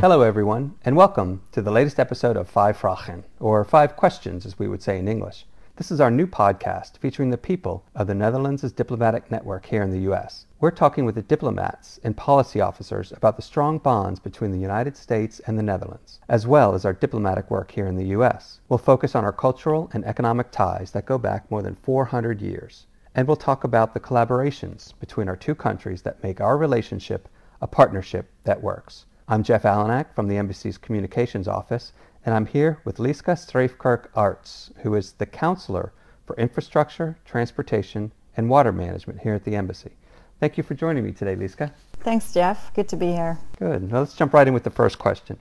Hello, everyone, and welcome to the latest episode of Vijf Vragen, or Five Questions, as we would say in English. This is our new podcast featuring the people of the Netherlands' diplomatic network here in the U.S. We're talking with the diplomats and policy officers about the strong bonds between the United States and the Netherlands, as well as our diplomatic work here in the U.S. We'll focus on our cultural and economic ties that go back more than 400 years. And we'll talk about the collaborations between our two countries that make our relationship a partnership that works. I'm Jeff Allenak from the Embassy's Communications Office, and I'm here with Lieske Streefkerk Arts, who is the Counselor for Infrastructure, Transportation, and Water Management here at the Embassy. Thank you for joining me today, Lieske. Thanks, Jeff. Good to be here. Good. Now let's jump right in with the first question.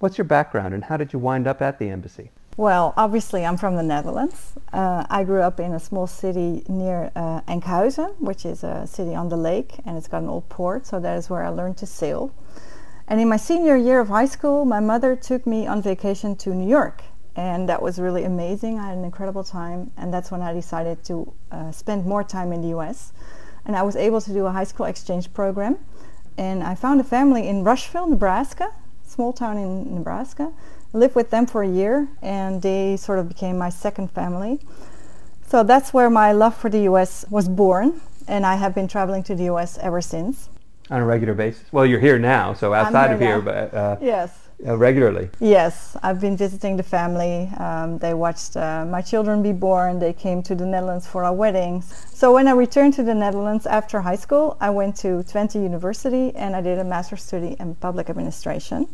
What's your background and how did you wind up at the Embassy? Well, obviously, I'm from the Netherlands. Uh, I grew up in a small city near uh, Enkhuizen, which is a city on the lake, and it's got an old port, so that is where I learned to sail. And in my senior year of high school, my mother took me on vacation to New York. And that was really amazing. I had an incredible time. And that's when I decided to uh, spend more time in the US. And I was able to do a high school exchange program. And I found a family in Rushville, Nebraska, small town in Nebraska. I lived with them for a year, and they sort of became my second family. So that's where my love for the US was born. And I have been traveling to the US ever since on a regular basis? Well, you're here now, so outside here of here, now. but uh, yes. Uh, regularly. Yes, I've been visiting the family. Um, they watched uh, my children be born. They came to the Netherlands for our weddings. So when I returned to the Netherlands after high school, I went to Twente University and I did a master's study in public administration.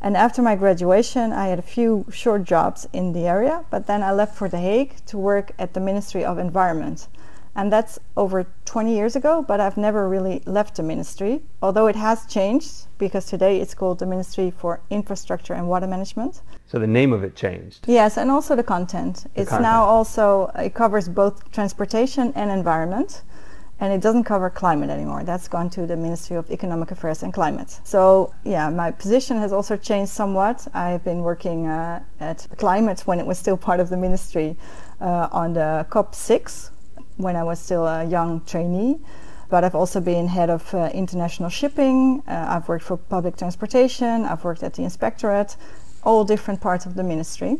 And after my graduation, I had a few short jobs in the area, but then I left for The Hague to work at the Ministry of Environment and that's over 20 years ago but i've never really left the ministry although it has changed because today it's called the ministry for infrastructure and water management so the name of it changed yes and also the content the it's content. now also it covers both transportation and environment and it doesn't cover climate anymore. That's gone to the Ministry of Economic Affairs and Climate. So, yeah, my position has also changed somewhat. I've been working uh, at climate when it was still part of the ministry uh, on the COP6, when I was still a young trainee. But I've also been head of uh, international shipping. Uh, I've worked for public transportation. I've worked at the inspectorate, all different parts of the ministry.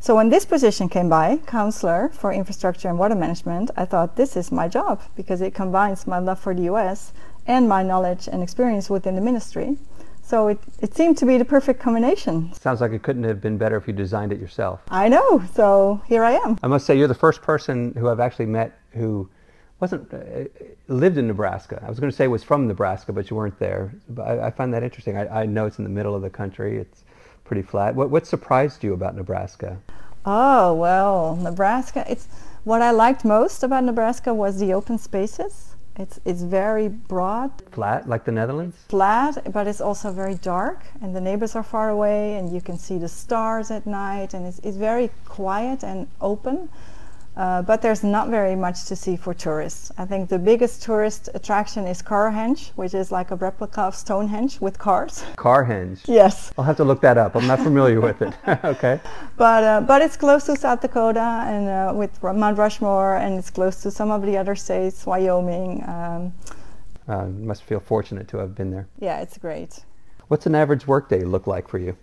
So when this position came by, counselor for infrastructure and water management, I thought this is my job because it combines my love for the US and my knowledge and experience within the ministry. So it, it seemed to be the perfect combination. Sounds like it couldn't have been better if you designed it yourself. I know. So here I am. I must say, you're the first person who I've actually met who wasn't uh, lived in Nebraska. I was going to say was from Nebraska, but you weren't there. But I, I find that interesting. I, I, know it's in the middle of the country. It's pretty flat. What, what surprised you about Nebraska? Oh well, Nebraska. It's what I liked most about Nebraska was the open spaces it's it's very broad. Flat, like the Netherlands. Flat, but it's also very dark, and the neighbors are far away, and you can see the stars at night, and it's it's very quiet and open. Uh, but there's not very much to see for tourists. I think the biggest tourist attraction is Carhenge, which is like a replica of Stonehenge with cars. Carhenge. Yes. I'll have to look that up. I'm not familiar with it. okay. But uh, but it's close to South Dakota and uh, with Mount Rushmore, and it's close to some of the other states, Wyoming. Um, uh, must feel fortunate to have been there. Yeah, it's great. What's an average workday look like for you?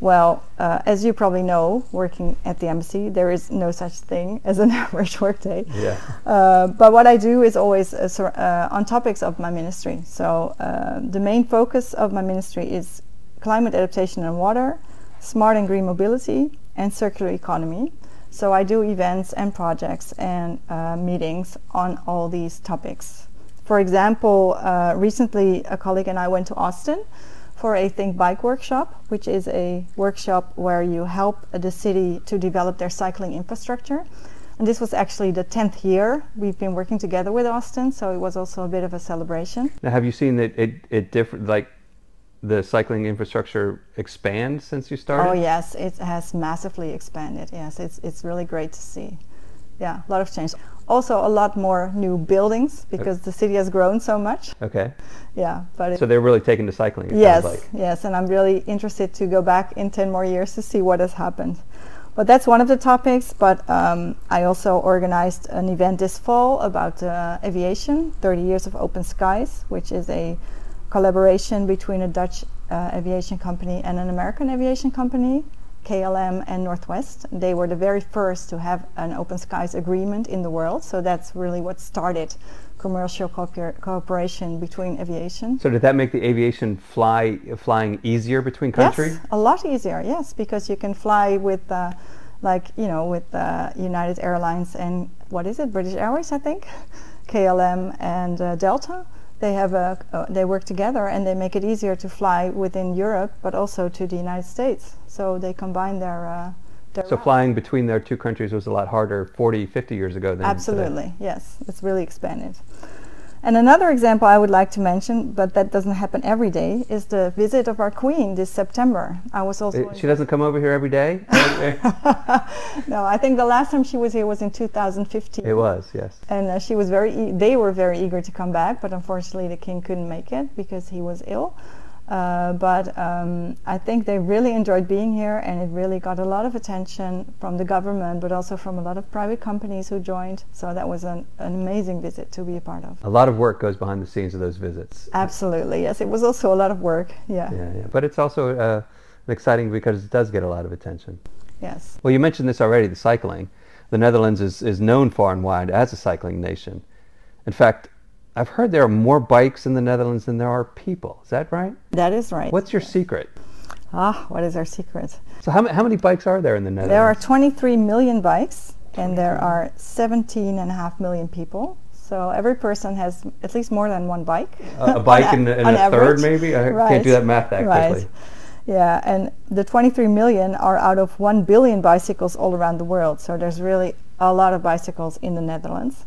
Well, uh, as you probably know, working at the embassy, there is no such thing as an average workday. Yeah. Uh, but what I do is always uh, uh on topics of my ministry. So uh, the main focus of my ministry is climate adaptation and water, smart and green mobility, and circular economy. So I do events and projects and uh, meetings on all these topics. For example, recently a colleague and I went to Austin for a Think Bike workshop, which is a workshop where you help the city to develop their cycling infrastructure. And this was actually the 10th year we've been working together with Austin, so it was also a bit of a celebration. Now, have you seen that it, it different, like the cycling infrastructure expand since you started? Oh, yes, it has massively expanded. Yes, it's, it's really great to see. Yeah, a lot of change also a lot more new buildings because the city has grown so much. Okay. Yeah, but so they're really taking to cycling. yes, like. yes, and I'm really interested to go back in ten more years to see what has happened. But that's one of the topics. But um, I also organized an event this fall about uh, aviation, 30 years of open skies, which is a collaboration between a Dutch uh, aviation company and an American aviation company, KLM and Northwest. They were the very first to have an open skies agreement in the world. So that's really what started commercial cooper- cooperation between aviation. So did that make the aviation fly flying easier between countries? Yes, a lot easier. Yes, because you can fly with. Uh, like you know with uh, United Airlines and what is it British Airways I think KLM and uh, Delta they have a uh, they work together and they make it easier to fly within Europe but also to the United States. So they combine their uh, their so flying between their two countries was a lot harder 40 50 years ago than absolutely today. yes. It's really expanded and another example I would like to mention, but that doesn't happen every day, is the visit of our Queen this September. I was also. It, she doesn't come over here every day. no, I think the last time she was here was in 2015. It was, yes. And uh, she was very. E- they were very eager to come back, but unfortunately the king couldn't make it because he was ill. Uh, but um, I think they really enjoyed being here, and it really got a lot of attention from the government, but also from a lot of private companies who joined. So that was an, an amazing visit to be a part of. A lot of work goes behind the scenes of those visits. Absolutely, yes. It was also a lot of work. Yeah. Yeah, yeah. But it's also uh, exciting because it does get a lot of attention. Yes. Well, you mentioned this already. The cycling. The Netherlands is, is known far and wide as a cycling nation. In fact, I've heard there are more bikes in the Netherlands than there are people. Is that right? That is right. What's your secret? Ah, what is our secret? So, how, how many bikes are there in the Netherlands? There are 23 million bikes, and there are 17.5 million people. So every person has at least more than one bike. Uh, a bike and, a, a third, maybe? I right. can't do that math that right. quickly. Yeah, and the 23 million are out of 1 billion bicycles all around the world. So there's really a lot of bicycles in the Netherlands.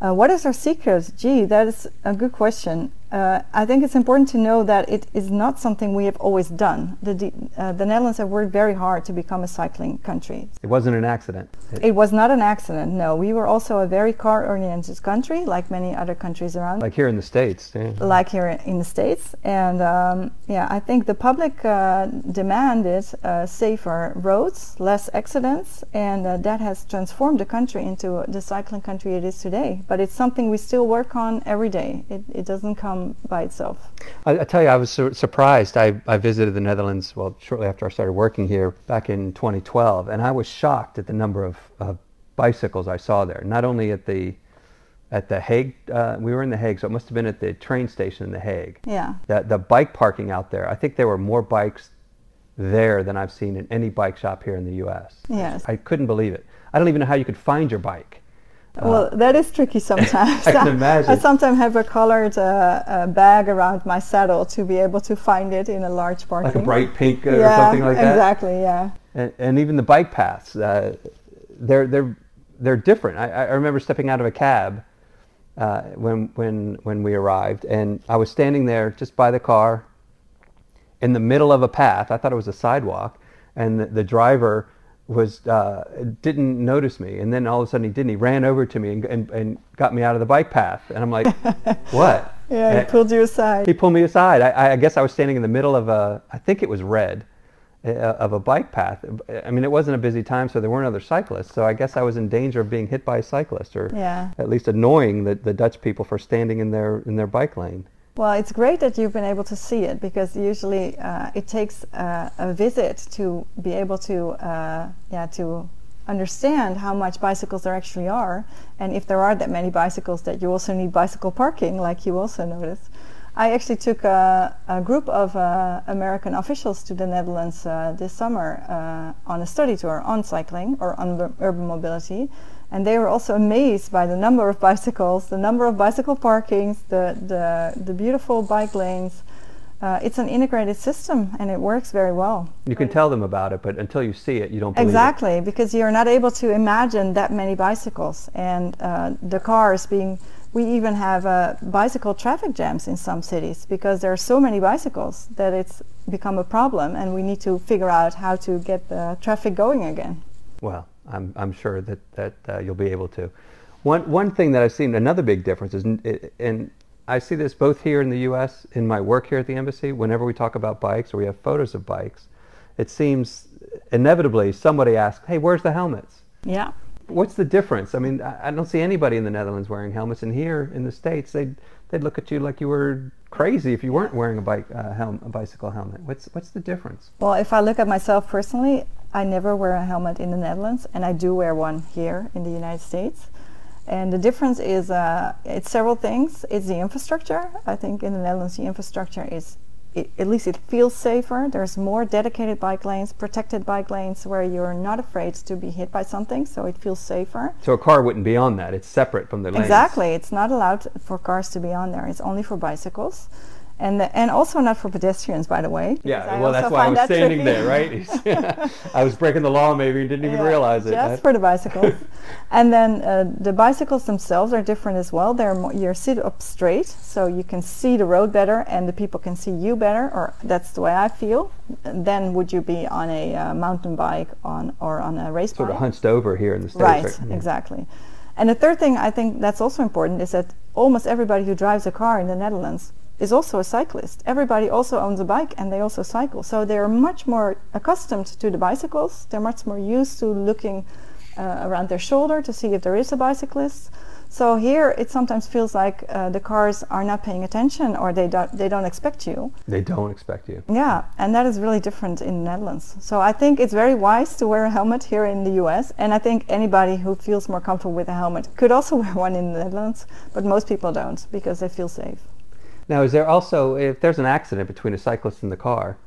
Uh, what is our secret? Gee, that is a good question. Uh, I think it's important to know that it is not something we have always done. The, uh, the Netherlands have worked very hard to become a cycling country. It wasn't an accident. It, it was not an accident, no. We were also a very car oriented country, like many other countries around. Like here in the States. Yeah. Like here in the States. And um, yeah, I think the public uh, demanded uh, safer roads, less accidents, and uh, that has transformed the country into the cycling country it is today. But it's something we still work on every day. It, it doesn't come by itself. I, I tell you, I was su- surprised. I, I visited the Netherlands, well, shortly after I started working here back in 2012, and I was shocked at the number of, of bicycles I saw there. Not only at the at the Hague, uh, we were in the Hague, so it must have been at the train station in the Hague. Yeah. The, the bike parking out there, I think there were more bikes there than I've seen in any bike shop here in the U.S. Yes. I couldn't believe it. I don't even know how you could find your bike. Well, uh, that is tricky sometimes. I can imagine. I sometimes have a colored uh, uh, bag around my saddle to be able to find it in a large parking. Like a bright pink uh, yeah, or something like that. Exactly. Yeah. And, and even the bike paths, uh, they're they're they're different. I, I remember stepping out of a cab uh, when when when we arrived, and I was standing there just by the car, in the middle of a path. I thought it was a sidewalk, and the, the driver was uh, didn't notice me, and then all of a sudden he didn't. He ran over to me and, and, and got me out of the bike path, and I'm like, "What?" Yeah, and he pulled you aside. He pulled me aside. I, I, guess I was standing in the middle of a, I think it was red, uh, of a bike path. I mean, it wasn't a busy time, so there weren't other cyclists. So I guess I was in danger of being hit by a cyclist, or yeah. at least annoying the, the Dutch people for standing in their in their bike lane. Well, it's great that you've been able to see it because usually uh, it takes uh, a visit to be able to, uh, yeah, to understand how much bicycles there actually are, and if there are that many bicycles, that you also need bicycle parking, like you also noticed. I actually took a, a group of uh, American officials to the Netherlands uh, this summer uh, on a study tour on cycling or on urban mobility, and they were also amazed by the number of bicycles, the number of bicycle parkings, the the, the beautiful bike lanes. Uh, it's an integrated system and it works very well. You can tell them about it, but until you see it, you don't believe exactly, it. because you're not able to imagine that many bicycles and uh, the cars being. We even have uh, bicycle traffic jams in some cities because there are so many bicycles that it's become a problem, and we need to figure out how to get the traffic going again. Well, I'm, I'm sure that, that uh, you'll be able to. One, one thing that I've seen, another big difference is, and I see this both here in the U.S., in my work here at the embassy, whenever we talk about bikes or we have photos of bikes, it seems inevitably somebody asks, hey, where's the helmets? Yeah. What's the difference? I mean, I don't see anybody in the Netherlands wearing helmets, and here in the States, they'd, they'd look at you like you were crazy if you weren't wearing a bike uh, helm, a bicycle helmet. What's what's the difference? Well, if I look at myself personally, I never wear a helmet in the Netherlands, and I do wear one here in the United States. And the difference is uh, it's several things. It's the infrastructure. I think in the Netherlands, the infrastructure is it, at least it feels safer. There's more dedicated bike lanes, protected bike lanes where you're not afraid to be hit by something, so it feels safer. So a car wouldn't be on that. It's separate from the lanes. Exactly. It's not allowed for cars to be on there. It's only for bicycles and the, and also not for pedestrians, by the way. Yeah, well, that's why I was standing there, right? I was breaking the law, maybe, and didn't even yeah, realize it. Just for the bicycles, and then uh, the bicycles themselves are different as well. They're more, you're sit up straight, so you can see the road better, and the people can see you better. Or that's the way I feel. Then would you be on a uh, mountain bike on or on a race sort bike? Sort of hunched over here in the states, right? right? Yeah. Exactly. And the third thing I think that's also important is that almost everybody who drives a car in the Netherlands is also a cyclist. Everybody also owns a bike and they also cycle. So they're much more accustomed to the bicycles. They're much more used to looking uh, around their shoulder to see if there is a bicyclist. So here it sometimes feels like uh, the cars are not paying attention or they don't, they don't expect you. They don't expect you. Yeah, and that is really different in the Netherlands. So I think it's very wise to wear a helmet here in the US. And I think anybody who feels more comfortable with a helmet could also wear one in the Netherlands, but most people don't because they feel safe. Now, is there also, if there's an accident between a cyclist and the car,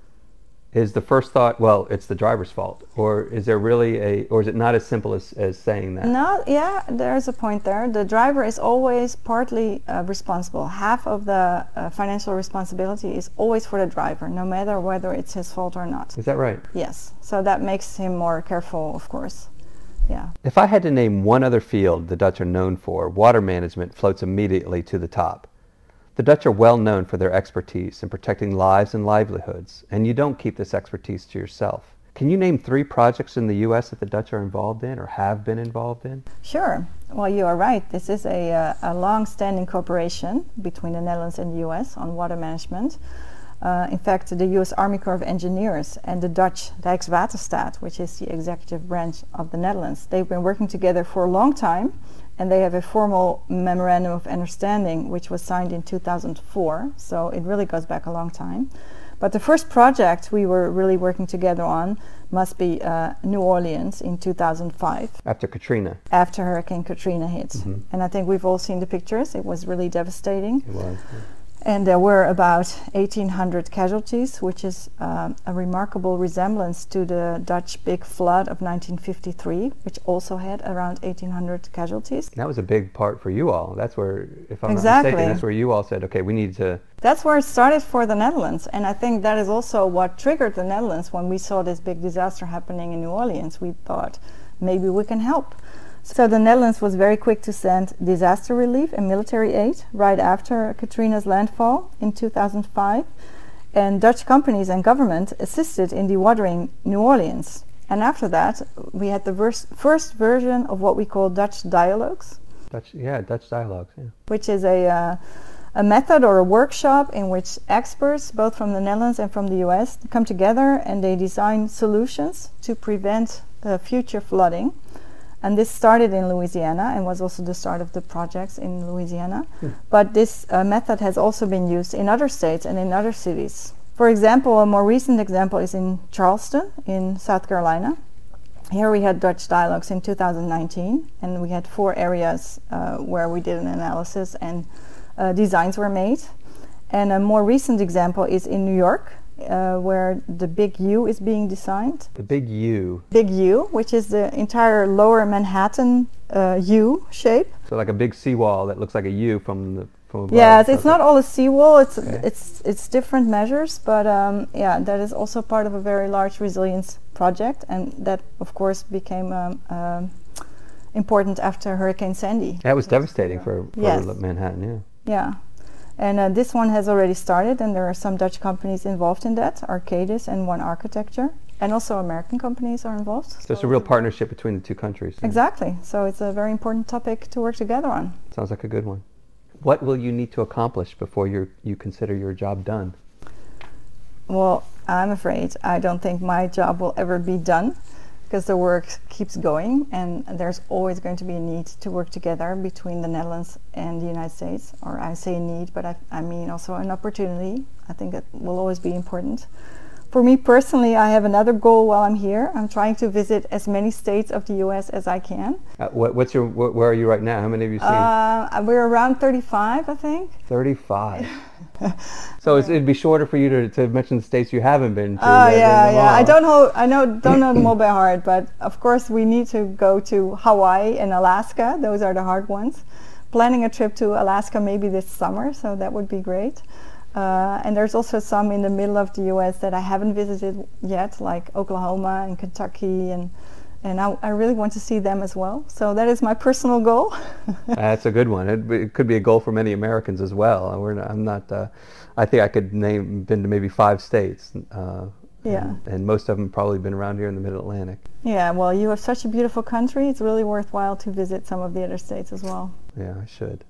is the first thought, well, it's the driver's fault? Or is there really a, or is it not as simple as, as saying that? No, yeah, there's a point there. The driver is always partly uh, responsible. Half of the uh, financial responsibility is always for the driver, no matter whether it's his fault or not. Is that right? Yes. So that makes him more careful, of course. Yeah. If I had to name one other field the Dutch are known for, water management floats immediately to the top. The Dutch are well known for their expertise in protecting lives and livelihoods, and you don't keep this expertise to yourself. Can you name three projects in the U.S. that the Dutch are involved in or have been involved in? Sure. Well, you are right. This is a, uh, a long-standing cooperation between the Netherlands and the U.S. on water management. Uh, in fact, the U.S. Army Corps of Engineers and the Dutch Rijkswaterstaat, which is the executive branch of the Netherlands, they've been working together for a long time and they have a formal memorandum of understanding which was signed in 2004 so it really goes back a long time. But the first project we were really working together on must be uh, New Orleans in 2005 after Katrina. After Hurricane Katrina hit mm-hmm. and I think we've all seen the pictures. It was really devastating. It was yeah. And there were about 1,800 casualties, which is uh, a remarkable resemblance to the Dutch big flood of 1953, which also had around 1,800 casualties. That was a big part for you all. That's where, if I'm exactly. not mistaken, that's where you all said, okay, we need to. That's where it started for the Netherlands. And I think that is also what triggered the Netherlands when we saw this big disaster happening in New Orleans. We thought, maybe we can help. So the Netherlands was very quick to send disaster relief and military aid right after Katrina's landfall in 2005. And Dutch companies and government assisted in dewatering New Orleans. And after that, we had the vers- first version of what we call Dutch dialogues. Dutch, yeah, Dutch dialogues, yeah. Which is a, uh, a method or a workshop in which experts, both from the Netherlands and from the US, come together and they design solutions to prevent uh, future flooding. And this started in Louisiana and was also the start of the projects in Louisiana. Hmm. But this uh, method has also been used in other states and in other cities. For example, a more recent example is in Charleston in South Carolina. Here we had Dutch dialogues in 2019, and we had four areas uh, where we did an analysis and uh, designs were made. And a more recent example is in New York, uh, where the big U is being designed. The big U. Big U, which is the entire lower Manhattan uh, U shape. So like a big seawall that looks like a U from the from above. Yes, it's not all a seawall. It's okay. it's it's different measures, but um, yeah, that is also part of a very large resilience project, and that of course became um, um, important after Hurricane Sandy. That was devastating for, for yes. Manhattan. Yeah. Yeah. And uh, this one has already started, and there are some Dutch companies involved in that, Arcadis and One Architecture. And also American companies are involved. So, so it's a real partnership between the two countries. Exactly. So it's a very important topic to work together on. Sounds like a good one. What will you need to accomplish before you you consider your job done? Well, I'm afraid I don't think my job will ever be done because the work keeps going and there's always going to be a need to work together between the Netherlands and the United States. Or I say need, but I, I mean also an opportunity. I think it will always be important. For me personally, I have another goal while I'm here. I'm trying to visit as many states of the U.S. as I can. Uh, what, what's your? where are you right now? How many have you seen? Uh, we're around 35, I think. 35. so it'd be shorter for you to, to mention the states you haven't been to. Oh yeah, yeah. I don't know. I know don't know them all by heart, but of course we need to go to Hawaii and Alaska. Those are the hard ones. Planning a trip to Alaska maybe this summer, so that would be great. Uh, and there's also some in the middle of the U.S. that I haven't visited yet, like Oklahoma and Kentucky and and I, I, really want to see them as well. So that is my personal goal. That's a good one. It, it, could be a goal for many Americans as well. Not, I'm not. Uh, I think I could name been to maybe five states. Uh, yeah. And, and, most of them probably been around here in the Mid Atlantic. Yeah. Well, you have such a beautiful country. It's really worthwhile to visit some of the other states as well. Yeah, I should.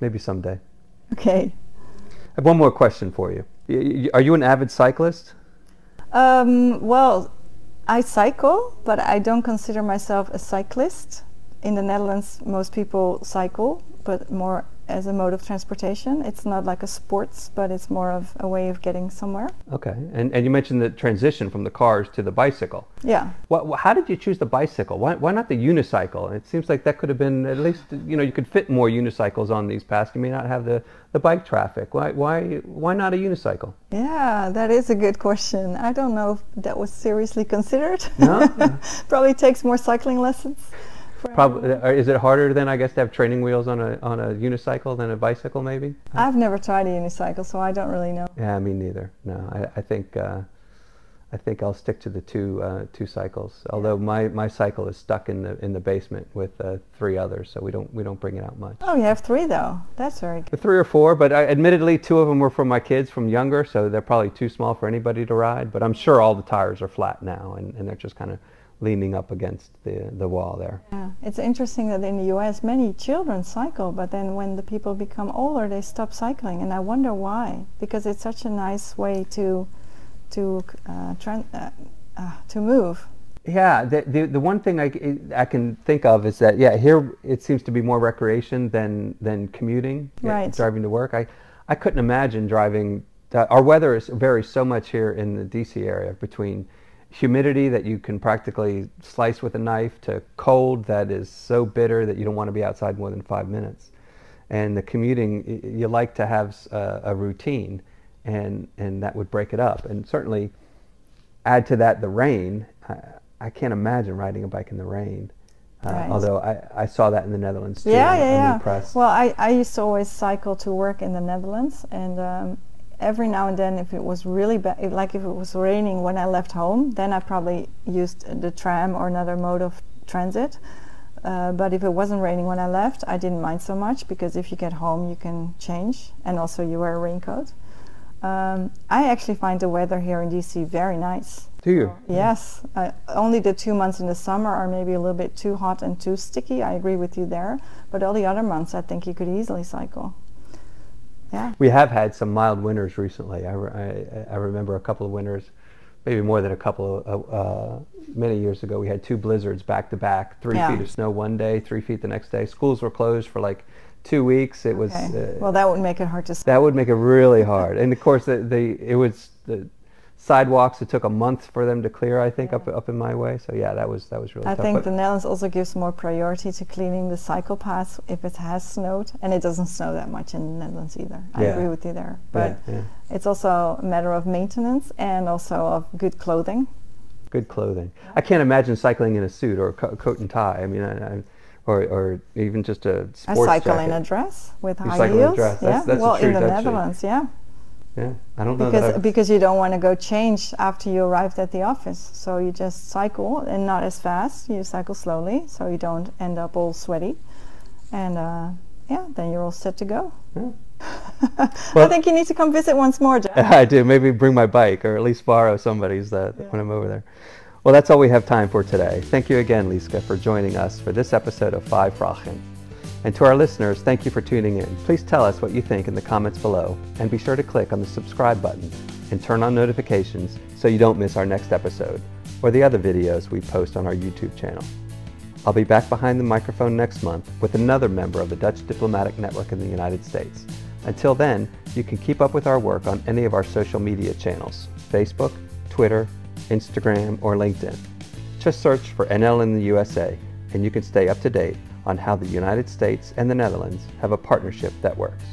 Maybe someday. Okay. I have one more question for you. Are you an avid cyclist? Um, well, I cycle, but I don't consider myself a cyclist. In the Netherlands, most people cycle, but more as a mode of transportation. It's not like a sports, but it's more of a way of getting somewhere. Okay, and and you mentioned the transition from the cars to the bicycle. Yeah. What, how did you choose the bicycle? Why, why not the unicycle? It seems like that could have been at least you know you could fit more unicycles on these paths. You may not have the, the bike traffic. Why why why not a unicycle? Yeah, that is a good question. I don't know if that was seriously considered. No. Probably takes more cycling lessons. Probably, uh, is it harder then, I guess, to have training wheels on a on a unicycle than a bicycle, maybe? I've never tried a unicycle, so I don't really know. Yeah, me neither. No, I, I think uh, I think I'll stick to the two uh, two cycles. Although my, my cycle is stuck in the in the basement with uh, three others, so we don't we don't bring it out much. Oh, you have three though. That's very good. Three or four, but I, admittedly, two of them were for my kids from younger, so they're probably too small for anybody to ride. But I'm sure all the tires are flat now, and, and they're just kind of leaning up against the, the wall there. Yeah, it's interesting that in the U.S. many children cycle, but then when the people become older, they stop cycling, and I wonder why. Because it's such a nice way to to uh, uh, uh, to move. Yeah, the, the the one thing I, I can think of is that yeah here it seems to be more recreation than than commuting, right. driving to work. I I couldn't imagine driving. Uh, our weather is varies so much here in the DC area between humidity that you can practically slice with a knife to cold that is so bitter that you don't want to be outside more than five minutes. And the commuting, you like to have a, a routine, and, and that would break it up. And certainly, add to that the rain. I, I can't imagine riding a bike in the rain. Uh, right. Although I, I saw that in the Netherlands too. Yeah, yeah, yeah. Well, I, I used to always cycle to work in the Netherlands, and um, every now and then if it was really bad like if it was raining when i left home then i probably used the tram or another mode of transit. Uh, but if it wasn't raining when i left i didn't mind so much because if you get home you can change and also you wear a raincoat. Um, i actually find the weather here in dc very nice. Do you? Yes. Uh, only the two months in the summer are maybe a little bit too hot and too sticky. I agree with you there. But all the other months i think you could easily cycle yeah. We have had some mild winters recently. I, I, I remember a couple of winters, maybe more than a couple of, uh, many years ago. We had two blizzards back to back, three yeah. feet of snow one day, three feet the next day. Schools were closed for like two weeks. It okay. was. Uh, well, that would make it hard to. That would make it really hard. and of course, the, the it was the sidewalks. It took a month for them to clear, I think, yeah. up up in my way. So yeah, that was that was really. I tough. think but the Netherlands also gives more priority to cleaning the cycle paths if it has snowed, and it doesn't snow that much in the Netherlands either. I agree with you there, but yeah, yeah. it's also a matter of maintenance and also of good clothing. Good clothing. I can't imagine cycling in a suit or a co- coat and tie. I mean, I, I or, or even just a sports I cycle jacket. in a dress with you high heels. That's, yeah, that's well, in the Netherlands, yeah. Yeah, I don't know because because you don't want to go change after you arrived at the office, so you just cycle and not as fast. You cycle slowly, so you don't end up all sweaty, and uh, yeah, then you're all set to go. Yeah. well, I think you need to come visit once more. I do. Maybe bring my bike, or at least borrow somebody's uh, yeah. when I'm over there. Well, that's all we have time for today. Thank you again, Lieske, for joining us for this episode of Vijf Vragen. And to our listeners, thank you for tuning in. Please tell us what you think in the comments below, and be sure to click on the subscribe button and turn on notifications so you don't miss our next episode. or the other videos we post on our YouTube channel. I'll be back behind the microphone next month with another member of the Dutch Diplomatic Network in the United States. Until then, you can keep up with our work on any of our social media channels Facebook, Twitter, Instagram, or LinkedIn. Just search for NL in the USA and you can stay up to date on how the United States and the Netherlands have a partnership that works.